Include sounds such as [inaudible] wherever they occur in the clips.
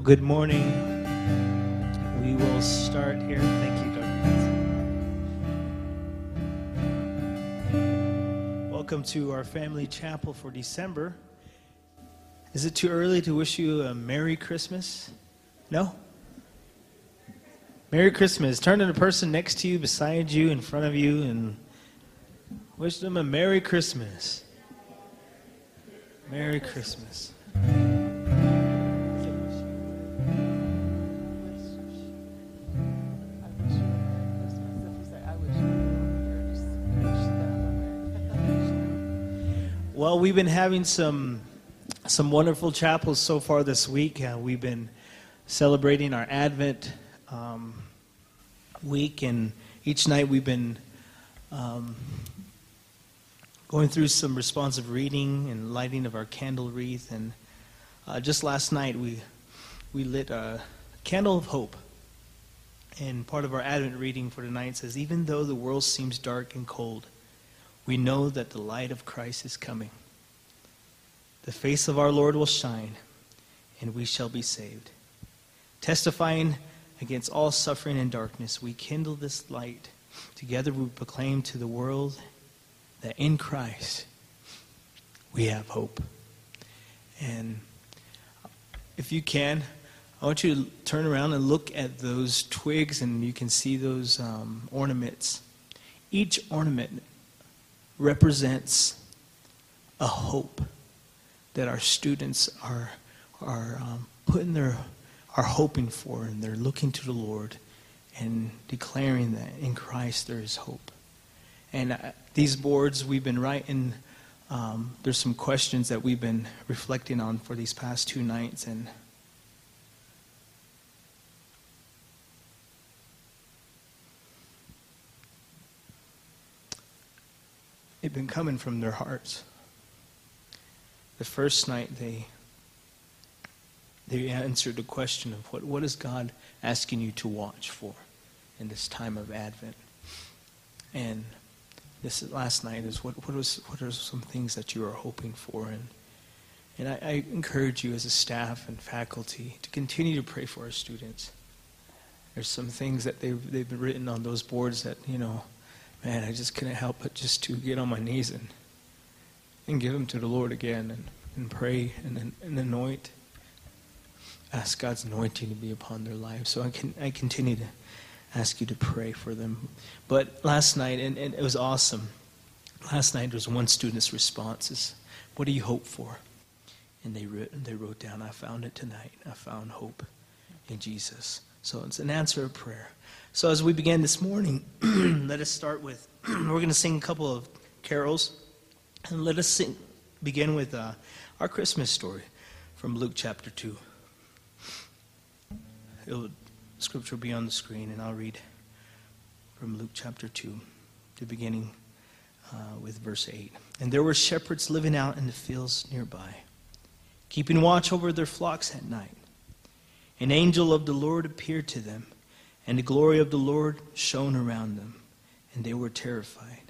Well, good morning. We will start here. Thank you, Dr. Welcome to our family chapel for December. Is it too early to wish you a Merry Christmas? No? Merry Christmas. Turn to the person next to you, beside you, in front of you, and wish them a Merry Christmas. Merry Christmas. We've been having some some wonderful chapels so far this week. Uh, we've been celebrating our Advent um, week, and each night we've been um, going through some responsive reading and lighting of our candle wreath. And uh, just last night we we lit a candle of hope. And part of our Advent reading for tonight says, "Even though the world seems dark and cold." we know that the light of Christ is coming. The face of our Lord will shine, and we shall be saved. Testifying against all suffering and darkness, we kindle this light. Together we proclaim to the world that in Christ we have hope. And if you can, I want you to turn around and look at those twigs, and you can see those um, ornaments. Each ornament represents a hope that our students are, are um, putting their, are hoping for, and they're looking to the Lord and declaring that in Christ there is hope. And uh, these boards, we've been writing, um, there's some questions that we've been reflecting on for these past two nights, and they've been coming from their hearts. The first night they they answered the question of what, what is God asking you to watch for in this time of Advent? And this last night is what, what, was, what are some things that you are hoping for? And, and I, I encourage you as a staff and faculty to continue to pray for our students. There's some things that they've, they've been written on those boards that, you know, man, I just couldn't help but just to get on my knees and, and give them to the Lord again and, and pray and, and anoint. Ask God's anointing to be upon their lives. So I can I continue to ask you to pray for them. But last night, and, and it was awesome. Last night there was one student's response is, what do you hope for? And they wrote, they wrote down, I found it tonight. I found hope in Jesus. So it's an answer of prayer. So as we begin this morning, [clears throat] let us start with, [clears throat] we're going to sing a couple of carols. And let us sing, begin with uh, our Christmas story from Luke chapter 2. It'll, scripture will be on the screen, and I'll read from Luke chapter 2, the beginning uh, with verse 8. And there were shepherds living out in the fields nearby, keeping watch over their flocks at night. An angel of the Lord appeared to them and the glory of the Lord shone around them, and they were terrified.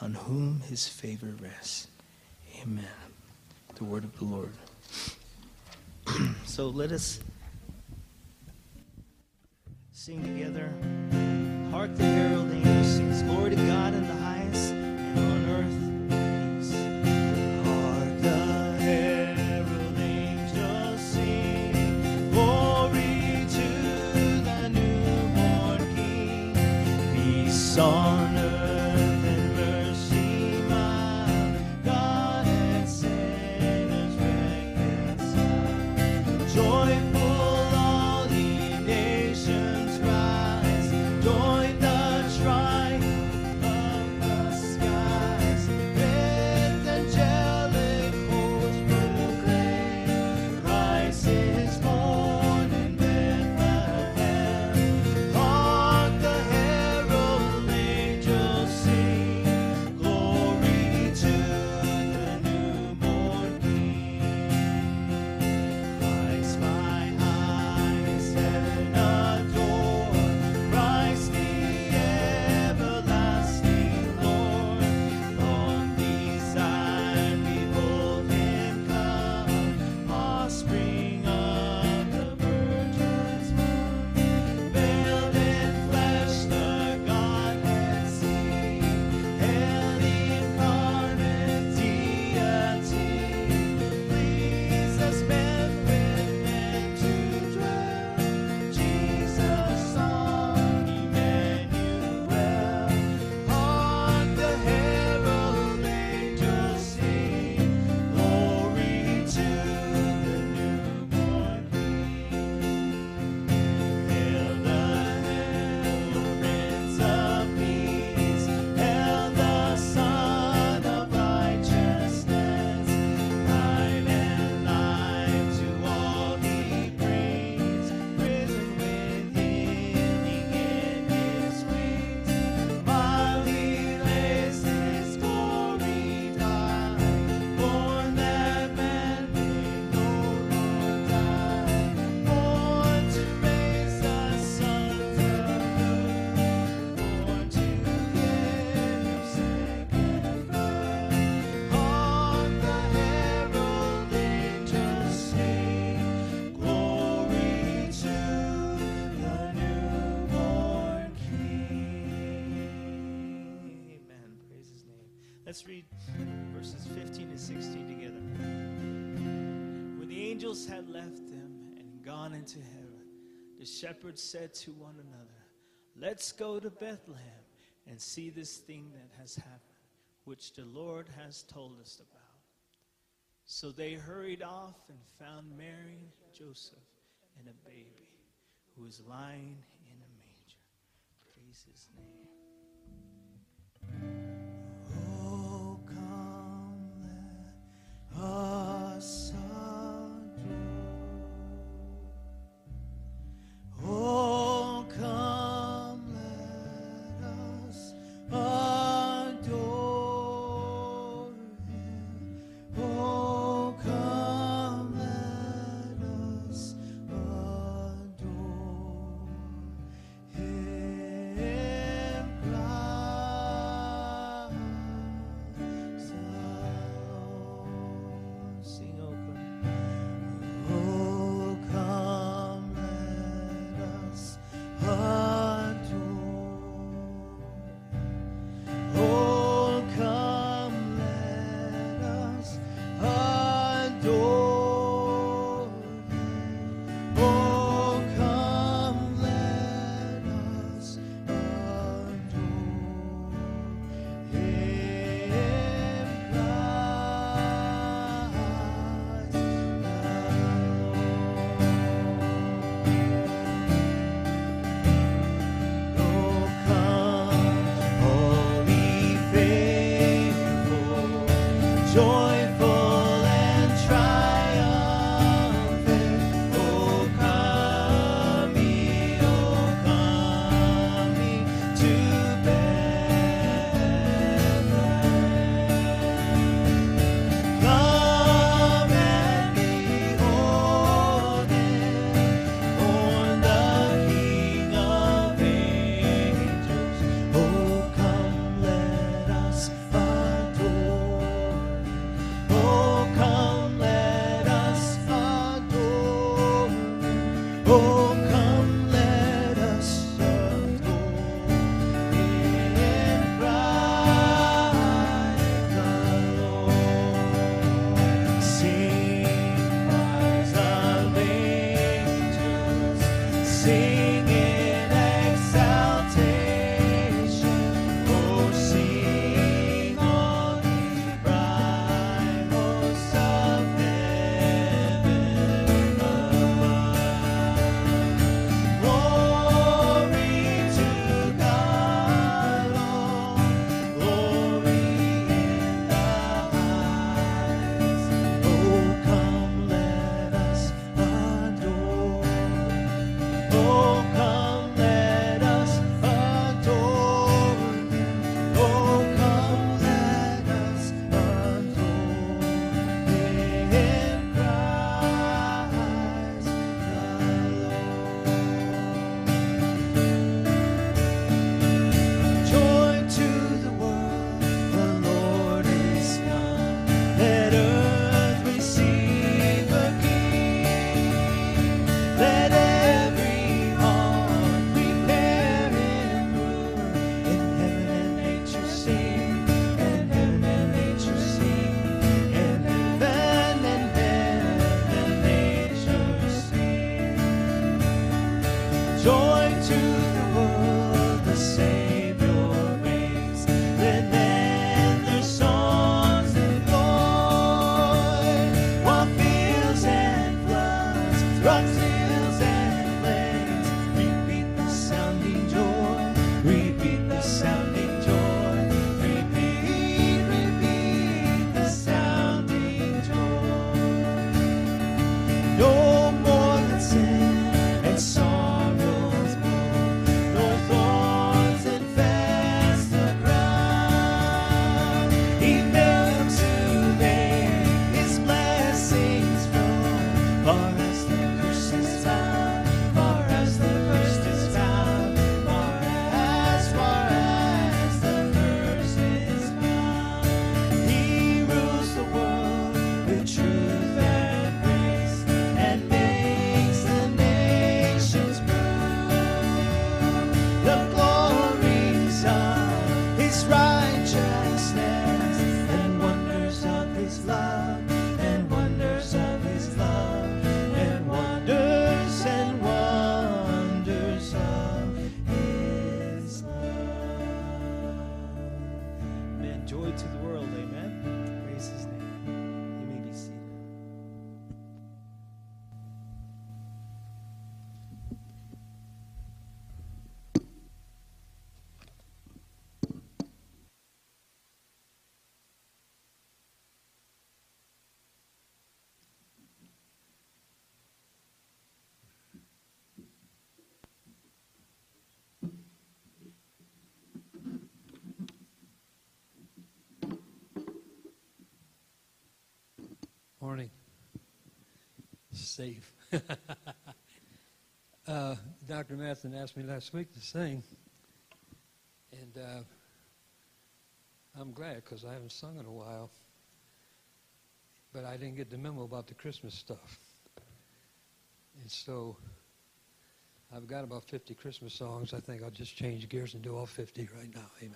on whom his favor rests. Amen. The word of the Lord. [clears throat] so let us sing together. Hark the herald angels sings, Glory to God in angels had left them and gone into heaven, the shepherds said to one another, Let's go to Bethlehem and see this thing that has happened, which the Lord has told us about. So they hurried off and found Mary, Joseph, and a baby who was lying in a manger. Praise his name. Oh, come, let us Morning. Safe. [laughs] uh, Dr. Matson asked me last week to sing, and uh, I'm glad because I haven't sung in a while. But I didn't get the memo about the Christmas stuff. And so I've got about 50 Christmas songs. I think I'll just change gears and do all 50 right now. Amen.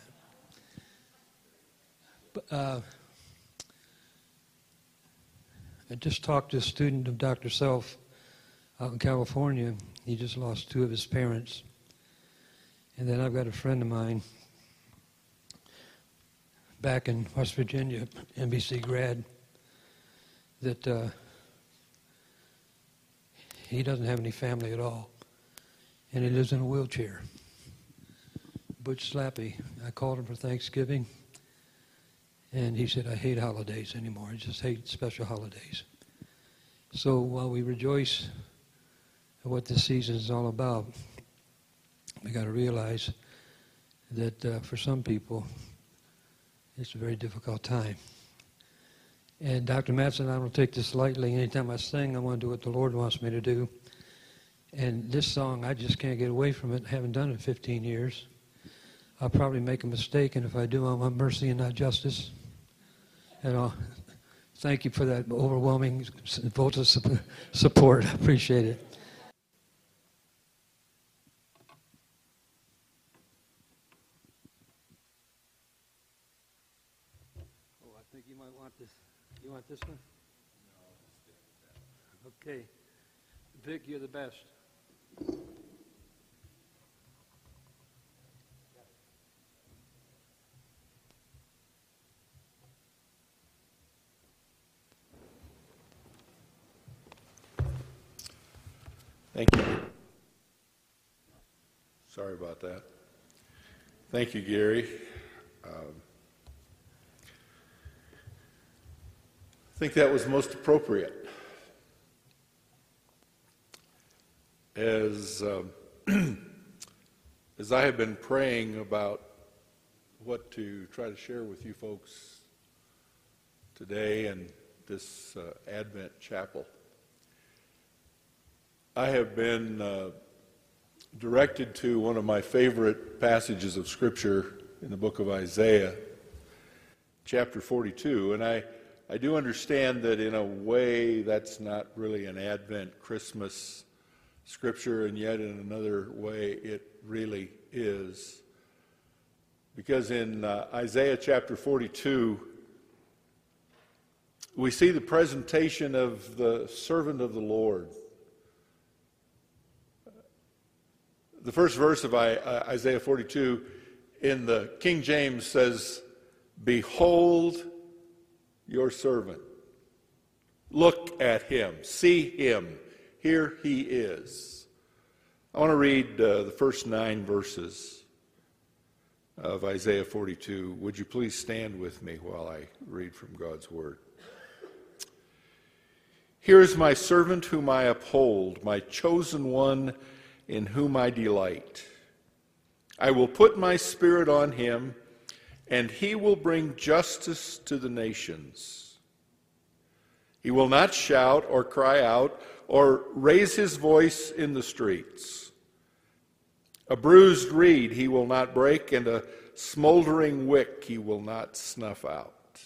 But, uh, I just talked to a student of Dr. Self out in California. He just lost two of his parents. And then I've got a friend of mine back in West Virginia, NBC grad, that uh, he doesn't have any family at all. And he lives in a wheelchair. Butch Slappy. I called him for Thanksgiving. And he said, I hate holidays anymore. I just hate special holidays. So while we rejoice at what this season is all about, we got to realize that uh, for some people, it's a very difficult time. And Dr. Matson, I don't take this lightly. Anytime I sing, I want to do what the Lord wants me to do. And this song, I just can't get away from it. I haven't done it in 15 years. I'll probably make a mistake, and if I do, I want mercy and not justice. And I'll thank you for that overwhelming vote of support. I appreciate it. Oh, I think you might want this. You want this one? No. Okay. Vic, you're the best. Thank you. Sorry about that. Thank you, Gary. Um, I think that was most appropriate. As, um, [clears throat] as I have been praying about what to try to share with you folks today and this uh, Advent chapel, I have been uh, directed to one of my favorite passages of Scripture in the book of Isaiah, chapter 42. And I, I do understand that in a way that's not really an Advent Christmas Scripture, and yet in another way it really is. Because in uh, Isaiah chapter 42, we see the presentation of the servant of the Lord the first verse of Isaiah 42 in the King James says, Behold your servant. Look at him. See him. Here he is. I want to read uh, the first nine verses of Isaiah 42. Would you please stand with me while I read from God's Word? Here is my servant whom I uphold, my chosen one in whom I delight. I will put my spirit on him, and he will bring justice to the nations. He will not shout or cry out or raise his voice in the streets. A bruised reed he will not break, and a smoldering wick he will not snuff out.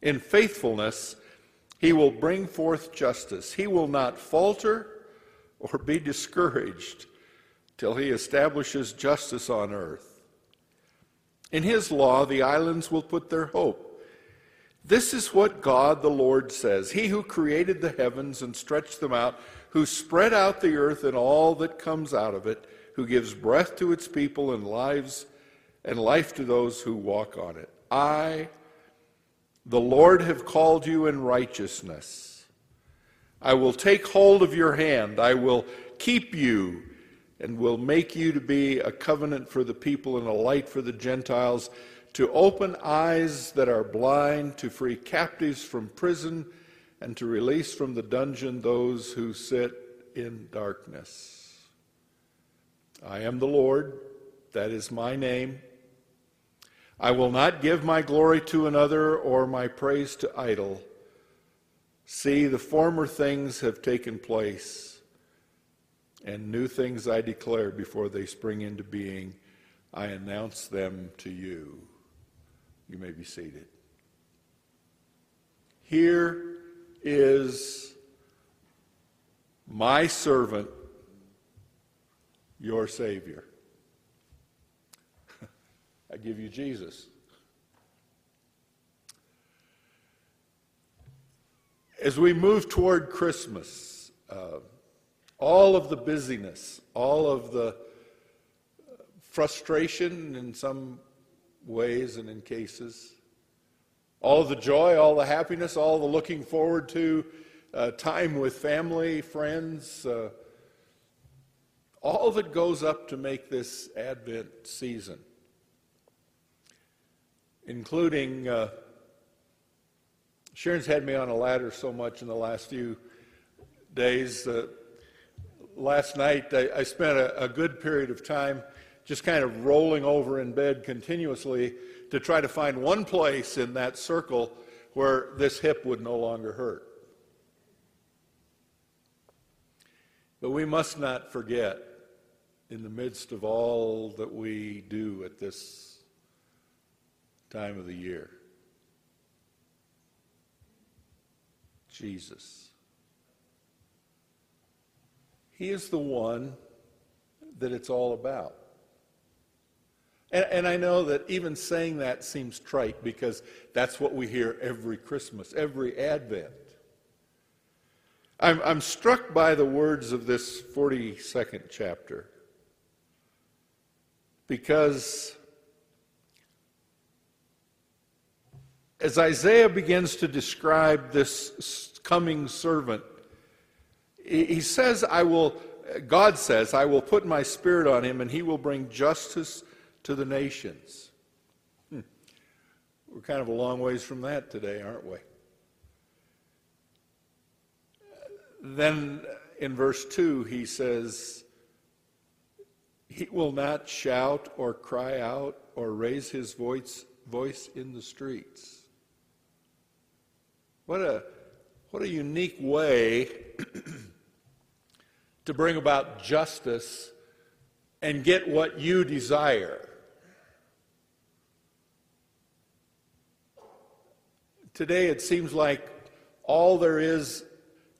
In faithfulness, he will bring forth justice. He will not falter or be discouraged till he establishes justice on earth. In his law, the islands will put their hope. This is what God the Lord says He who created the heavens and stretched them out, who spread out the earth and all that comes out of it, who gives breath to its people and lives and life to those who walk on it. I, the Lord, have called you in righteousness. I will take hold of your hand. I will keep you and will make you to be a covenant for the people and a light for the Gentiles, to open eyes that are blind, to free captives from prison, and to release from the dungeon those who sit in darkness. I am the Lord, that is my name. I will not give my glory to another or my praise to idol. See, the former things have taken place, and new things I declare before they spring into being. I announce them to you. You may be seated. Here is my servant, your Savior. [laughs] I give you Jesus. As we move toward Christmas, uh, all of the busyness, all of the frustration in some ways and in cases, all the joy, all the happiness, all the looking forward to uh, time with family, friends, uh, all that goes up to make this Advent season, including. Uh, Sharon's had me on a ladder so much in the last few days. Uh, last night, I, I spent a, a, good period of time just kind of rolling over in bed continuously to try to find one place in that circle where this hip would no longer hurt. But we must not forget, in the midst of all that we do at this time of the year, Jesus. He is the one that it's all about. And, and, I know that even saying that seems trite because that's what we hear every Christmas, every Advent. I'm, I'm struck by the words of this 42nd chapter because as Isaiah begins to describe this coming servant. He says, I will, God says, I will put my spirit on him and he will bring justice to the nations. Hmm. We're kind of a long ways from that today, aren't we? Then in verse 2, he says, He will not shout or cry out or raise his voice, voice in the streets. What a what a unique way [clears throat] to bring about justice and get what you desire. Today, it seems like all there is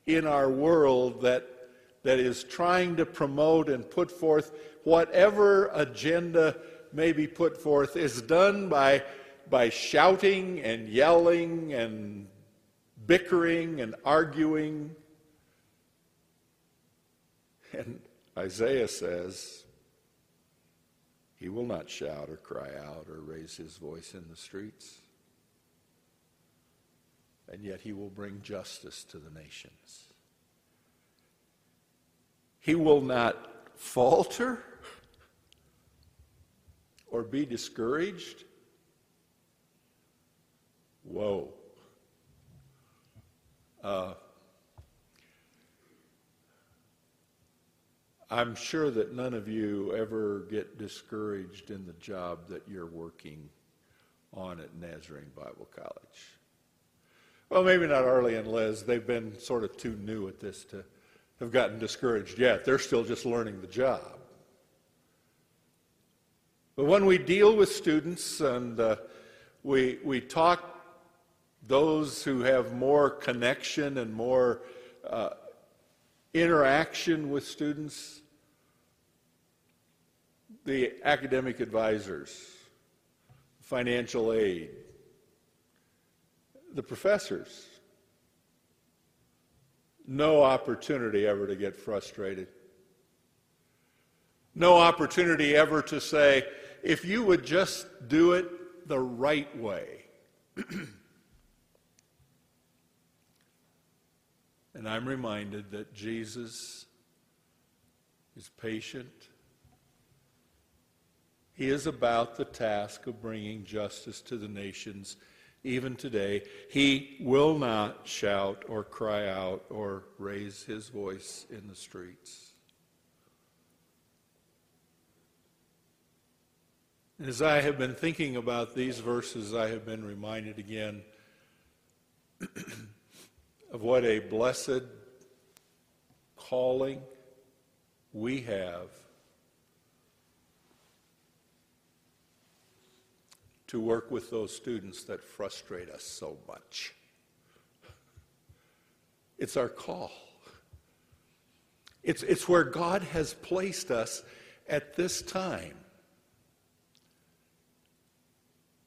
in our world that, that is trying to promote and put forth whatever agenda may be put forth is done by, by shouting and yelling and bickering and arguing. And Isaiah says, He will not shout or cry out or raise his voice in the streets. And yet he will bring justice to the nations. He will not falter or be discouraged. Whoa. Uh, I'm sure that none of you ever get discouraged in the job that you're working on at Nazarene Bible College. Well, maybe not Arlie and Liz. They've been sort of too new at this to have gotten discouraged yet. They're still just learning the job. But when we deal with students and uh, we, we talk those who have more connection and more uh, interaction with students, the academic advisors, financial aid, the professors. No opportunity ever to get frustrated. No opportunity ever to say, if you would just do it the right way. [clears throat] And I'm reminded that Jesus is patient. He is about the task of bringing justice to the nations even today. He will not shout or cry out or raise his voice in the streets. As I have been thinking about these verses, I have been reminded again [clears throat] of what a blessed calling we have to work with those students that frustrate us so much. It's our call. It's, it's where God has placed us at this time.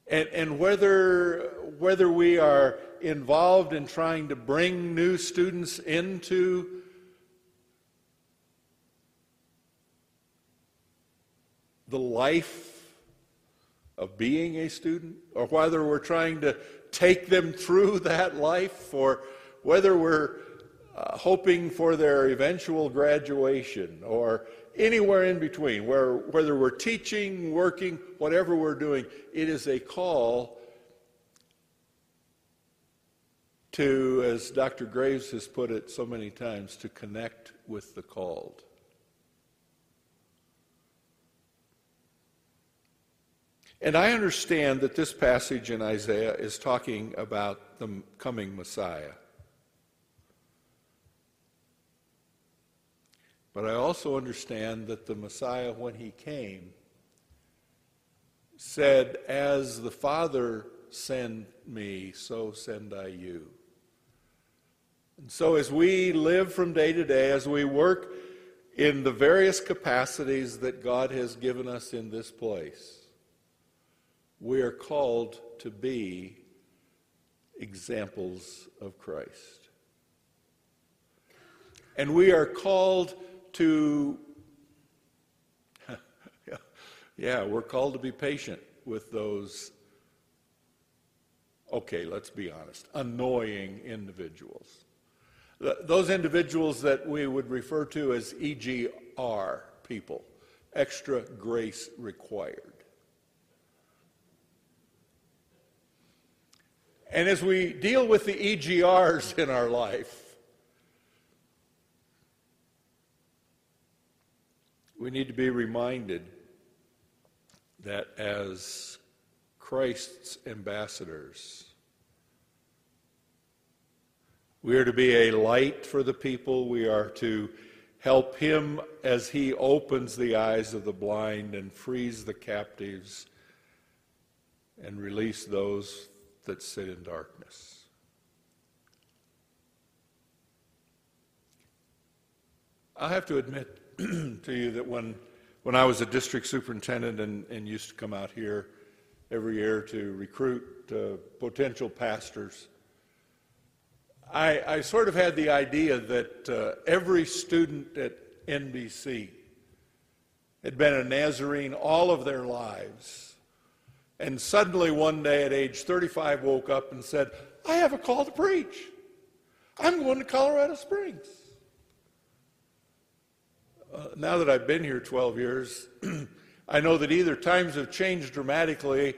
And, and whether, whether we are involved in trying to bring new students into the life of being a student, or whether we're trying to take them through [laughs] that life, or whether we're uh, hoping for their eventual graduation, or anywhere in between, where, whether we're teaching, working, whatever we're doing, it is a call to, as Dr. Graves has put it so many times, to connect with the called. And I understand that this passage in Isaiah is talking about the coming Messiah. But I also understand that the Messiah, when he came, said, As the Father sent me, so send I you. And so, as we live from day to day, as we work in the various capacities that God has given us in this place, we are called to be examples of Christ. And we are called to, [laughs] yeah, we're called to be patient with those, okay, let's be honest, annoying individuals. Those individuals that we would refer to as EGR people, extra grace required. And as we deal with the EGRs in our life, we need to be reminded that as Christ's ambassadors, we are to be a light for the people. We are to help him as he opens the eyes of the blind and frees the captives and release those that sit in darkness. I have to admit [clears throat] to you that when, when I was a district superintendent and, and used to come out here every year to recruit uh, potential pastors, I, I, sort of had the idea that uh, every student at NBC had been a Nazarene all of their lives and suddenly one day at age 35 woke up and said, I have a call to preach. I'm going to Colorado Springs. Uh, now that I've been here 12 years, [clears throat] I know that either times have changed dramatically,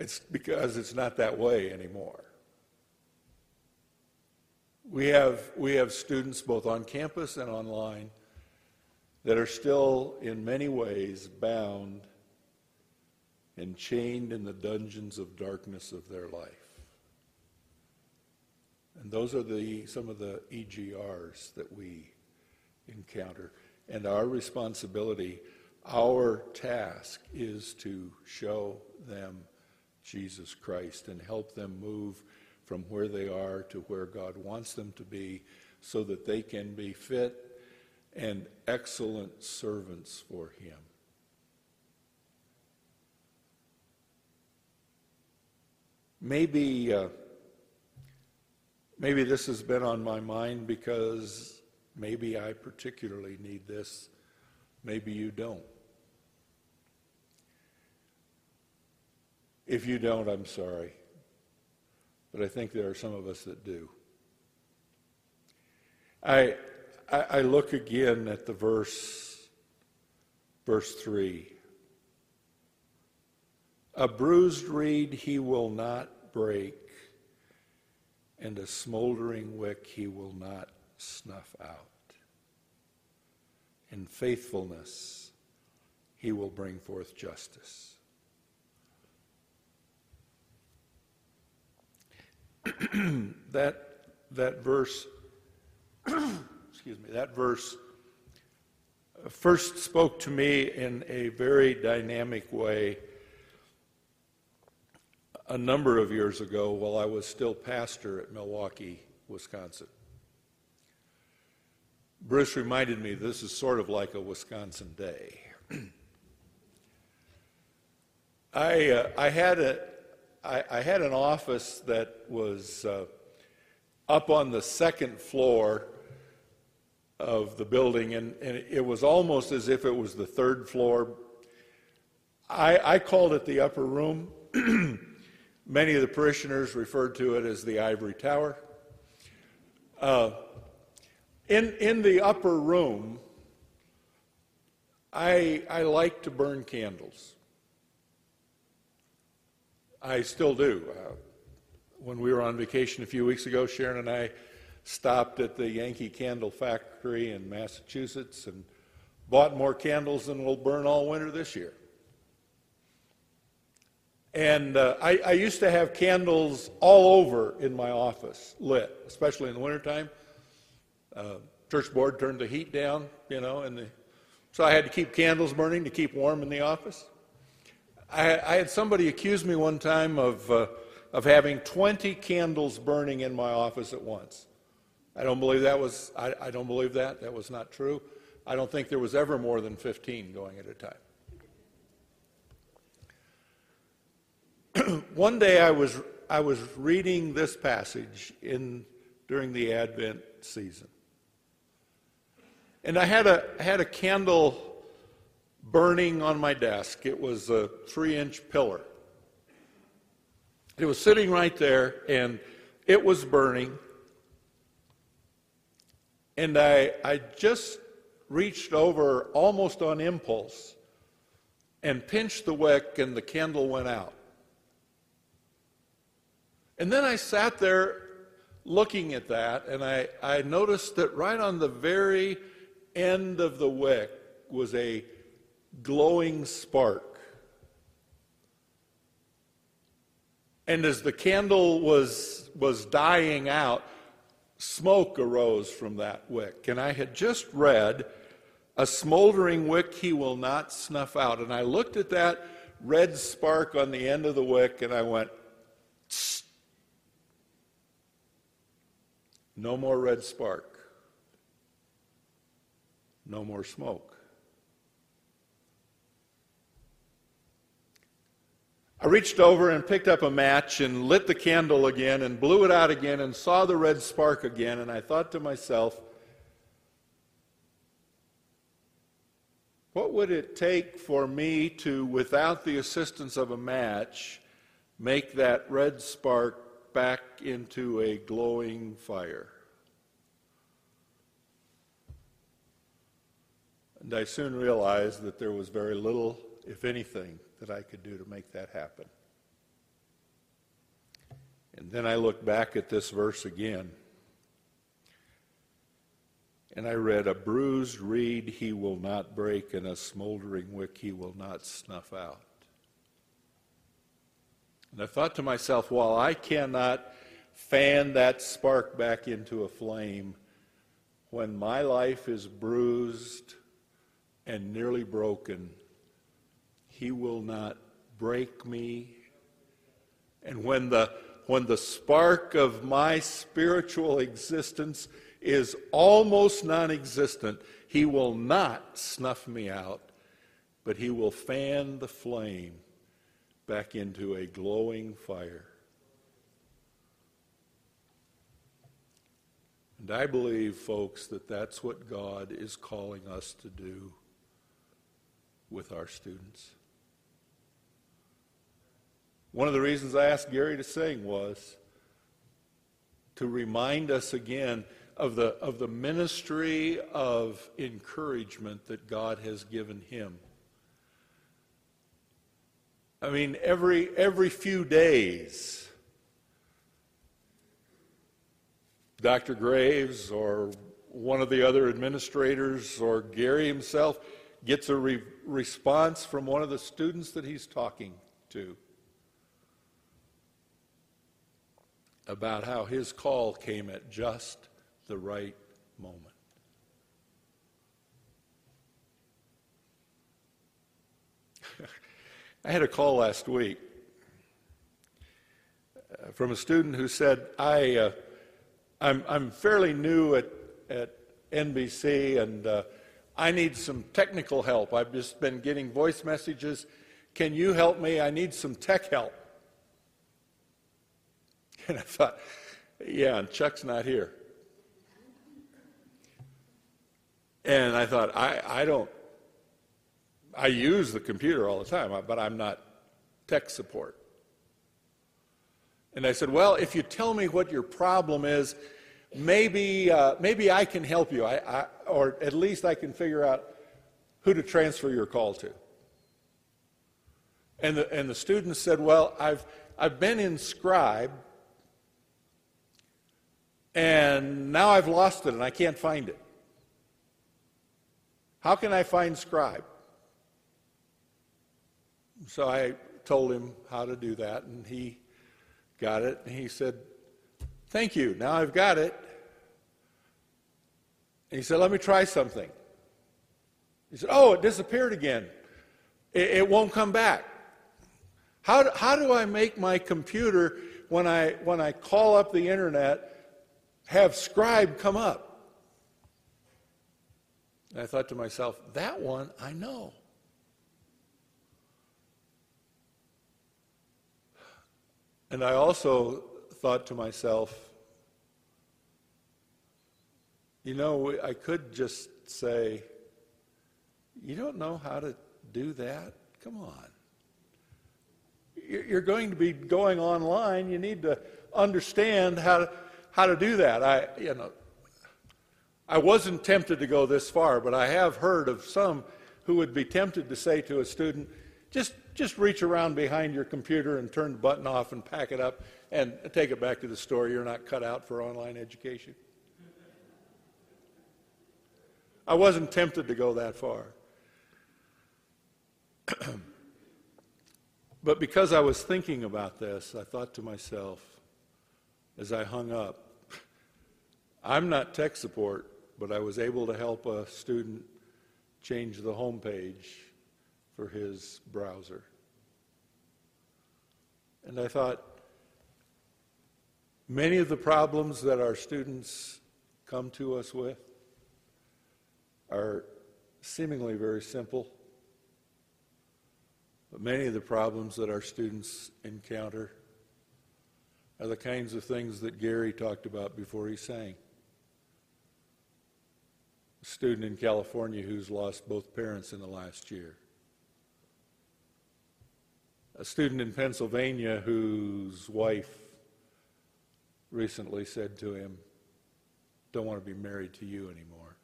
it's because it's not that way anymore. We have, we have students both on campus and online that are still, in many ways, bound and chained in the dungeons of darkness of their life. And those are the, some of the EGRs that we encounter. And our responsibility, our task is to show them Jesus Christ and help them move from where they are to where God wants them to be so that they can be fit and excellent servants for Him. Maybe, uh, maybe this has been on my mind because maybe I particularly need this. Maybe you don't. If you don't, I'm sorry. But I think there are some of us that do. I, I, I look again at the verse, verse 3. A bruised reed he will not break, and a smoldering wick he will not snuff out. In faithfulness he will bring forth justice. [clears throat] that, that verse, [clears throat] excuse me, that verse first spoke to me in a very dynamic way a number of years ago while I was still pastor at Milwaukee, Wisconsin. Bruce reminded me this is sort of like a Wisconsin day. [clears throat] I, uh, I, had a, I, I, had an office that was uh, up on the second floor of the building, and, and, it was almost as if it was the third floor. I, I called it the upper room. [clears throat] Many of the parishioners referred to it as the ivory tower. Uh, in, in the upper room, I, I like to burn candles. I still do. Uh, when we were on vacation a few weeks ago, Sharon and I stopped at the Yankee Candle Factory in Massachusetts and bought more candles than we'll burn all winter this year. And uh, I, I, used to have candles all over in my office lit, especially in the wintertime. Uh, church board turned the heat down, you know, and the, so I had to keep candles burning to keep warm in the office. I, I had somebody accuse me one time of, uh, of having 20 candles burning in my office at once. I don't believe that was, I, I don't believe that. That was not true. I don't think there was ever more than 15 going at a time. [clears throat] one day I was, I was reading this passage in, during the Advent season. And I had a, had a candle burning on my desk. It was a three inch pillar. It was sitting right there and it was burning. And I, I just reached over almost on impulse and pinched the wick, and the candle went out. And then I sat there looking at that, and I, I noticed that right on the very end of the wick was a glowing spark. And as the candle was, was dying out, smoke arose from that wick. And I had just read, A smoldering wick he will not snuff out. And I looked at that red spark on the end of the wick and I went. No more red spark. No more smoke. I reached over and picked up a match and lit the candle again and blew it out again and saw the red spark again. And I thought to myself, what would it take for me to, without the assistance of a match, make that red spark back into a glowing fire? And I soon realized that there was very little, if anything, that I could do to make that happen. And then I look back at this verse again. And I read, A bruised reed he will not break, and a smoldering wick he will not snuff out. And I thought to myself, while I cannot fan that spark back into a flame, when my life is bruised and nearly broken, he will not break me. And when the, when the spark of my spiritual existence is almost non existent, He will not snuff me out, but He will fan the flame back into a glowing fire. And I believe, folks, that that's what God is calling us to do with our students. One of the reasons I asked Gary to sing was to remind us again of the, of the ministry of encouragement that God has given him. I mean, every, every few days, Dr. Graves or one of the other administrators or Gary himself gets a re- response from one of the students that he's talking to. About how his call came at just the right moment. [laughs] I had a call last week uh, from a student who said, I, uh, I'm, I'm fairly new at, at NBC and uh, I need some technical help. I've just been getting voice messages. Can you help me? I need some tech help. [laughs] And I thought, yeah, and Chuck's not here. And I thought, I, I don't, I use the computer all the time, but I'm not tech support. And I said, well, if you tell me what your problem is, maybe, uh, maybe I can help you, I, I, or at least I can figure out who to transfer your call to. And the, and the student said, well, I've, I've been in Scribe, and now I've lost it and I can't find it. How can I find Scribe? So I told him how to do that, and he got it, and he said, Thank you, now I've got it. And he said, Let me try something. He said, Oh, it disappeared again. It, it won't come back. How do, how do I make my computer, when I, when I call up the internet, have Scribe come up? And I thought to myself, that one I know. And I also thought to myself, you know, I could just say, you don't know how to do that? Come on. You're going to be going online. You need to understand how to, how to do that. I, you know, I wasn't tempted to go this far, but I have heard of some who would be tempted to say to a student, just, just reach around behind your computer and turn the button off and pack it up and take it back to the store. You're not cut out for online education. I wasn't tempted to go that far. [clears throat] but because I was thinking about this, I thought to myself as I hung up, I'm not tech support, but I was able to help a student change the home page for his browser. And I thought, many of the problems that our students come to us with are seemingly very simple, but many of the problems that our students encounter are the kinds of things that Gary talked about before he sang. Student in California who's lost both parents in the last year a student in Pennsylvania whose wife recently said to him, Don't want to be married to you anymore.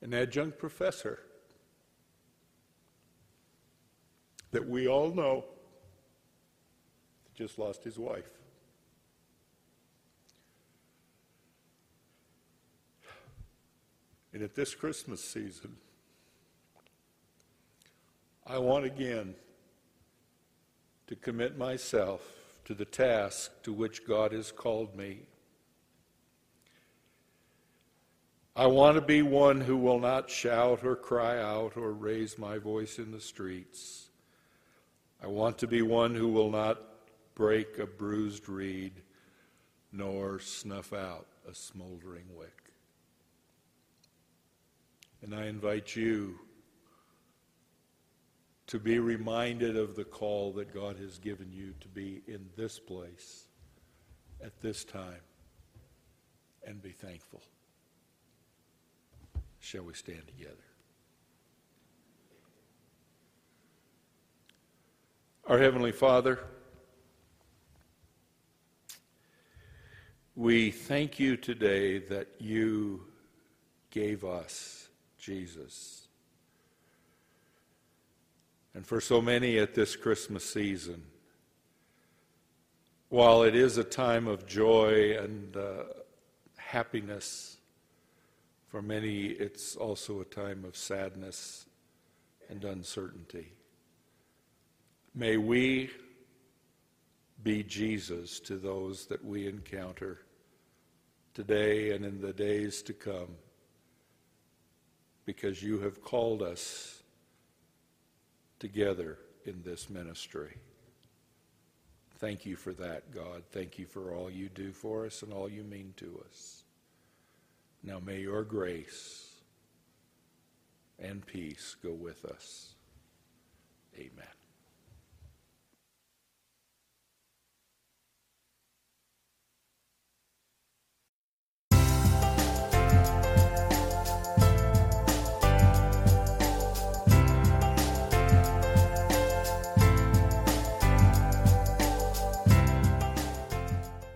An adjunct professor that we all know just lost his wife. And at this Christmas season, I want again to commit myself to the task to which God has called me. I want to be one who will not shout or cry out or raise my voice in the streets. I want to be one who will not break a bruised reed nor snuff out a smoldering wick. And I invite you to be reminded of the call that God has given you to be in this place at this time and be thankful. Shall we stand together? Our Heavenly Father, we thank you today that you gave us Jesus and for so many at this Christmas season. While it is a time of joy and uh, happiness, for many it's also a time of sadness and uncertainty. May we be Jesus to those that we encounter today and in the days to come because you have called us together in this ministry. Thank you for that, God. Thank you for all you do for us and all you mean to us. Now may your grace and peace go with us. Amen.